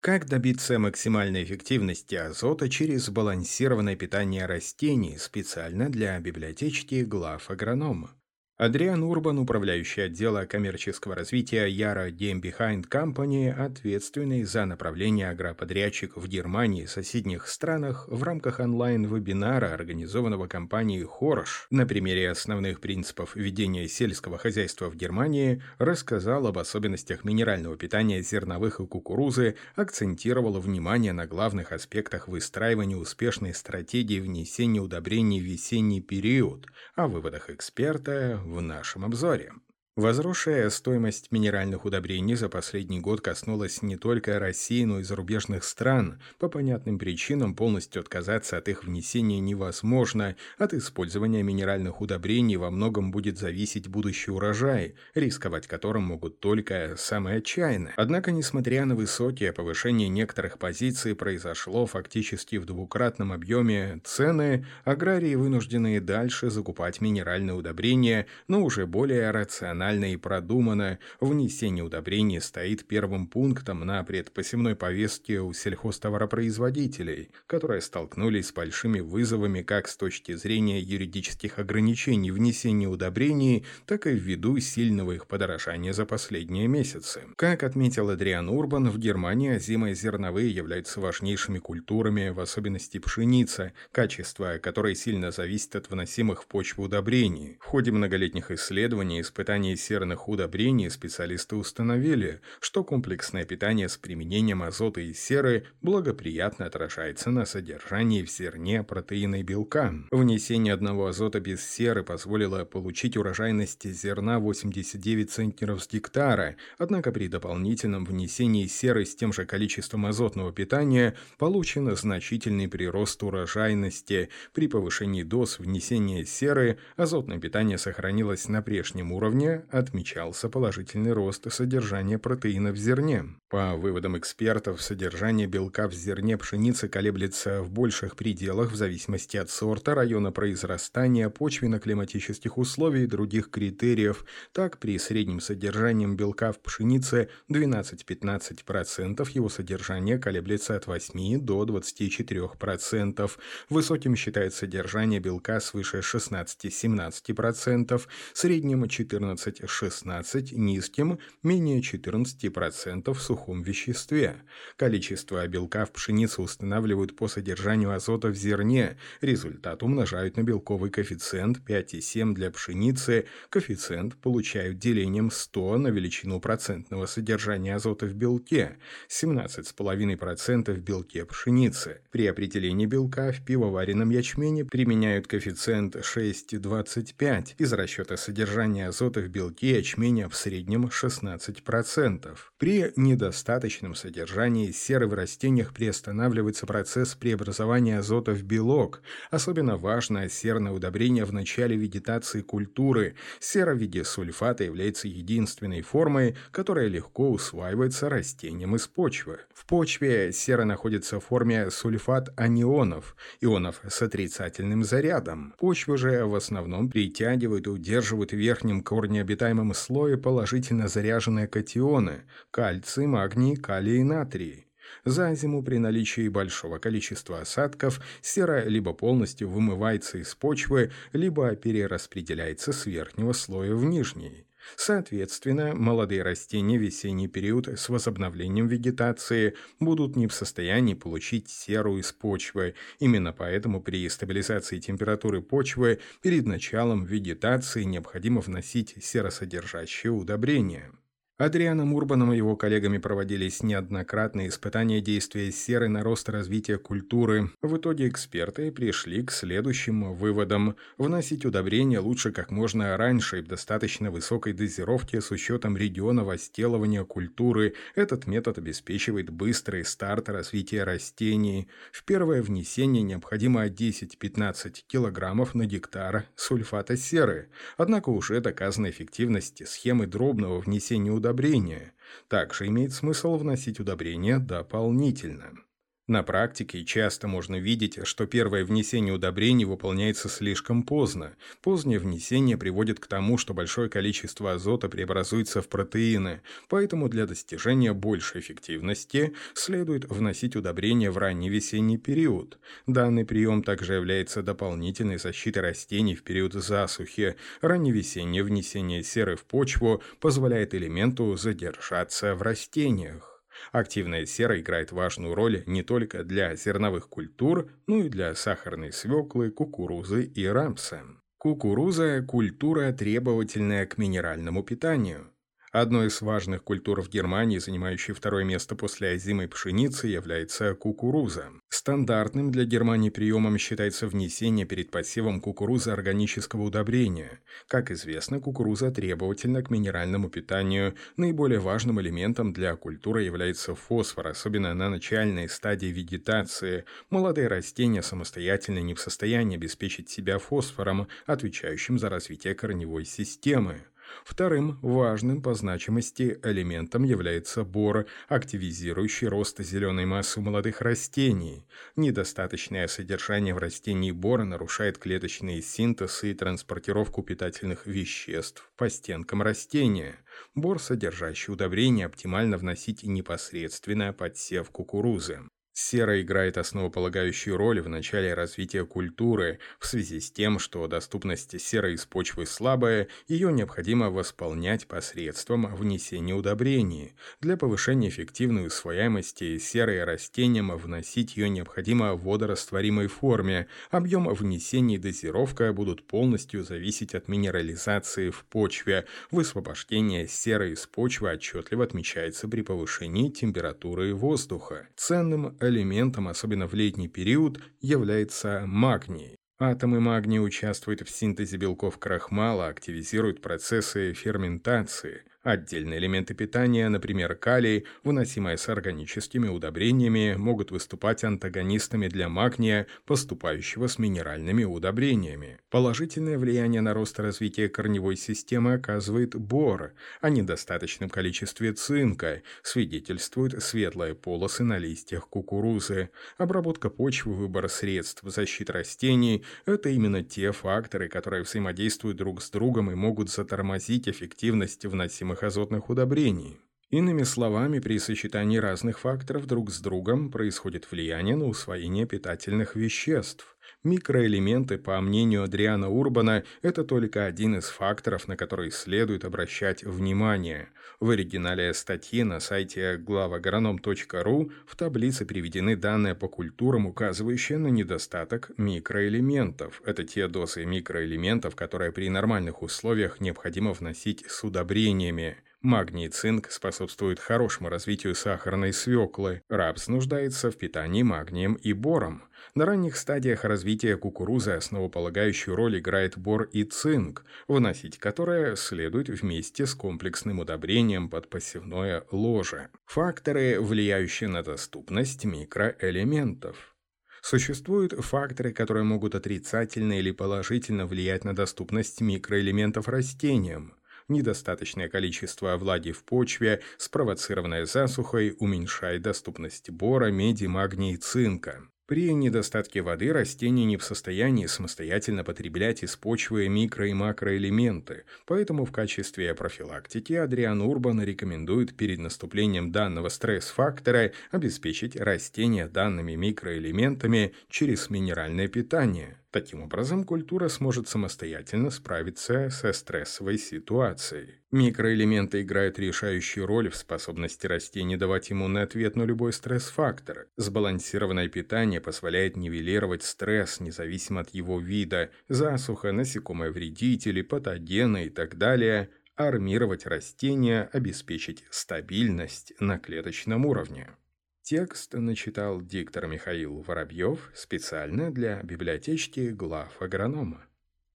Как добиться максимальной эффективности азота через сбалансированное питание растений специально для библиотечки глав агронома? Адриан Урбан, управляющий отдела коммерческого развития Яра Game Behind Company, ответственный за направление агроподрядчиков в Германии и соседних странах в рамках онлайн-вебинара, организованного компанией Хорш, на примере основных принципов ведения сельского хозяйства в Германии, рассказал об особенностях минерального питания зерновых и кукурузы, акцентировал внимание на главных аспектах выстраивания успешной стратегии внесения удобрений в весенний период, о выводах эксперта, в нашем обзоре. Возросшая стоимость минеральных удобрений за последний год коснулась не только России, но и зарубежных стран. По понятным причинам полностью отказаться от их внесения невозможно. От использования минеральных удобрений во многом будет зависеть будущий урожай, рисковать которым могут только самые отчаянные. Однако, несмотря на высокие повышение некоторых позиций, произошло фактически в двукратном объеме цены, аграрии вынуждены дальше закупать минеральные удобрения, но уже более рационально рационально и продуманно, внесение удобрений стоит первым пунктом на предпосевной повестке у сельхозтоваропроизводителей, которые столкнулись с большими вызовами как с точки зрения юридических ограничений внесения удобрений, так и ввиду сильного их подорожания за последние месяцы. Как отметил Адриан Урбан, в Германии озимые зерновые являются важнейшими культурами, в особенности пшеница, качество которой сильно зависит от вносимых в почву удобрений. В ходе многолетних исследований и испытаний применении серных удобрений специалисты установили, что комплексное питание с применением азота и серы благоприятно отражается на содержании в зерне протеина и белка. Внесение одного азота без серы позволило получить урожайность зерна 89 центнеров с гектара, однако при дополнительном внесении серы с тем же количеством азотного питания получен значительный прирост урожайности. При повышении доз внесения серы азотное питание сохранилось на прежнем уровне, отмечался положительный рост содержания протеина в зерне. По выводам экспертов, содержание белка в зерне пшеницы колеблется в больших пределах в зависимости от сорта, района произрастания, почвенно-климатических условий и других критериев. Так, при среднем содержании белка в пшенице 12-15% его содержание колеблется от 8 до 24%. Высоким считается содержание белка свыше 16-17%, среднем 14 15-16 низким, менее 14% в сухом веществе. Количество белка в пшенице устанавливают по содержанию азота в зерне, результат умножают на белковый коэффициент 5,7 для пшеницы, коэффициент получают делением 100 на величину процентного содержания азота в белке, 17,5% в белке пшеницы. При определении белка в пивоваренном ячмене применяют коэффициент 6,25 из расчета содержания азота в белке белке ячменя в среднем 16%. При недостаточном содержании серы в растениях приостанавливается процесс преобразования азота в белок. Особенно важно серное удобрение в начале вегетации культуры. Сера в виде сульфата является единственной формой, которая легко усваивается растением из почвы. В почве сера находится в форме сульфат анионов, ионов с отрицательным зарядом. Почву же в основном притягивают и удерживают в верхнем корне обитаемом слое положительно заряженные катионы – кальций, магний, калий и натрий. За зиму при наличии большого количества осадков сера либо полностью вымывается из почвы, либо перераспределяется с верхнего слоя в нижний. Соответственно, молодые растения в весенний период с возобновлением вегетации будут не в состоянии получить серу из почвы. Именно поэтому при стабилизации температуры почвы перед началом вегетации необходимо вносить серосодержащие удобрения. Адрианом Урбаном и его коллегами проводились неоднократные испытания действия серы на рост и развитие культуры. В итоге эксперты пришли к следующим выводам. Вносить удобрения лучше как можно раньше и в достаточно высокой дозировке с учетом региона возделывания культуры. Этот метод обеспечивает быстрый старт развития растений. В первое внесение необходимо 10-15 кг на гектар сульфата серы. Однако уже доказана эффективность схемы дробного внесения удобрений удобрения. Также имеет смысл вносить удобрения дополнительно. На практике часто можно видеть, что первое внесение удобрений выполняется слишком поздно. Позднее внесение приводит к тому, что большое количество азота преобразуется в протеины, поэтому для достижения большей эффективности следует вносить удобрения в ранний весенний период. Данный прием также является дополнительной защитой растений в период засухи. Ранневесеннее внесение серы в почву позволяет элементу задержаться в растениях. Активная сера играет важную роль не только для зерновых культур, но и для сахарной свеклы, кукурузы и рамса. Кукуруза – культура, требовательная к минеральному питанию. Одной из важных культур в Германии, занимающей второе место после озимой пшеницы, является кукуруза. Стандартным для Германии приемом считается внесение перед посевом кукурузы органического удобрения. Как известно, кукуруза требовательна к минеральному питанию. Наиболее важным элементом для культуры является фосфор, особенно на начальной стадии вегетации. Молодые растения самостоятельно не в состоянии обеспечить себя фосфором, отвечающим за развитие корневой системы. Вторым важным по значимости элементом является бор, активизирующий рост зеленой массы молодых растений. Недостаточное содержание в растении бора нарушает клеточный синтез и транспортировку питательных веществ по стенкам растения. Бор, содержащий удобрения, оптимально вносить непосредственно под сев кукурузы. Сера играет основополагающую роль в начале развития культуры в связи с тем, что доступность серы из почвы слабая, ее необходимо восполнять посредством внесения удобрений. Для повышения эффективной усвояемости серы растениям вносить ее необходимо в водорастворимой форме. Объем внесения и дозировка будут полностью зависеть от минерализации в почве. Высвобождение серы из почвы отчетливо отмечается при повышении температуры воздуха. Ценным элементом, особенно в летний период, является магний. Атомы магния участвуют в синтезе белков крахмала, активизируют процессы ферментации. Отдельные элементы питания, например, калий, выносимые с органическими удобрениями, могут выступать антагонистами для магния, поступающего с минеральными удобрениями. Положительное влияние на рост и развитие корневой системы оказывает бор, а недостаточном количестве цинка свидетельствуют светлые полосы на листьях кукурузы. Обработка почвы, выбор средств защиты растений – это именно те факторы, которые взаимодействуют друг с другом и могут затормозить эффективность вносимых необходимых азотных удобрений. Иными словами, при сочетании разных факторов друг с другом происходит влияние на усвоение питательных веществ. Микроэлементы, по мнению Адриана Урбана, это только один из факторов, на который следует обращать внимание. В оригинале статьи на сайте главагроном.ру в таблице приведены данные по культурам, указывающие на недостаток микроэлементов. Это те дозы микроэлементов, которые при нормальных условиях необходимо вносить с удобрениями. Магний и цинк способствуют хорошему развитию сахарной свеклы. Рапс нуждается в питании магнием и бором. На ранних стадиях развития кукурузы основополагающую роль играет бор и цинк, выносить которые следует вместе с комплексным удобрением под посевное ложе. Факторы, влияющие на доступность микроэлементов. Существуют факторы, которые могут отрицательно или положительно влиять на доступность микроэлементов растениям. Недостаточное количество влаги в почве, спровоцированное засухой, уменьшает доступность бора, меди, магния и цинка. При недостатке воды растения не в состоянии самостоятельно потреблять из почвы микро- и макроэлементы, поэтому в качестве профилактики Адриан Урбан рекомендует перед наступлением данного стресс-фактора обеспечить растения данными микроэлементами через минеральное питание. Таким образом, культура сможет самостоятельно справиться со стрессовой ситуацией. Микроэлементы играют решающую роль в способности растений давать иммунный ответ на любой стресс-фактор. Сбалансированное питание позволяет нивелировать стресс, независимо от его вида, засуха, насекомые вредители, патогены и так далее, армировать растения, обеспечить стабильность на клеточном уровне. Текст начитал диктор Михаил Воробьев специально для библиотечки глав агронома.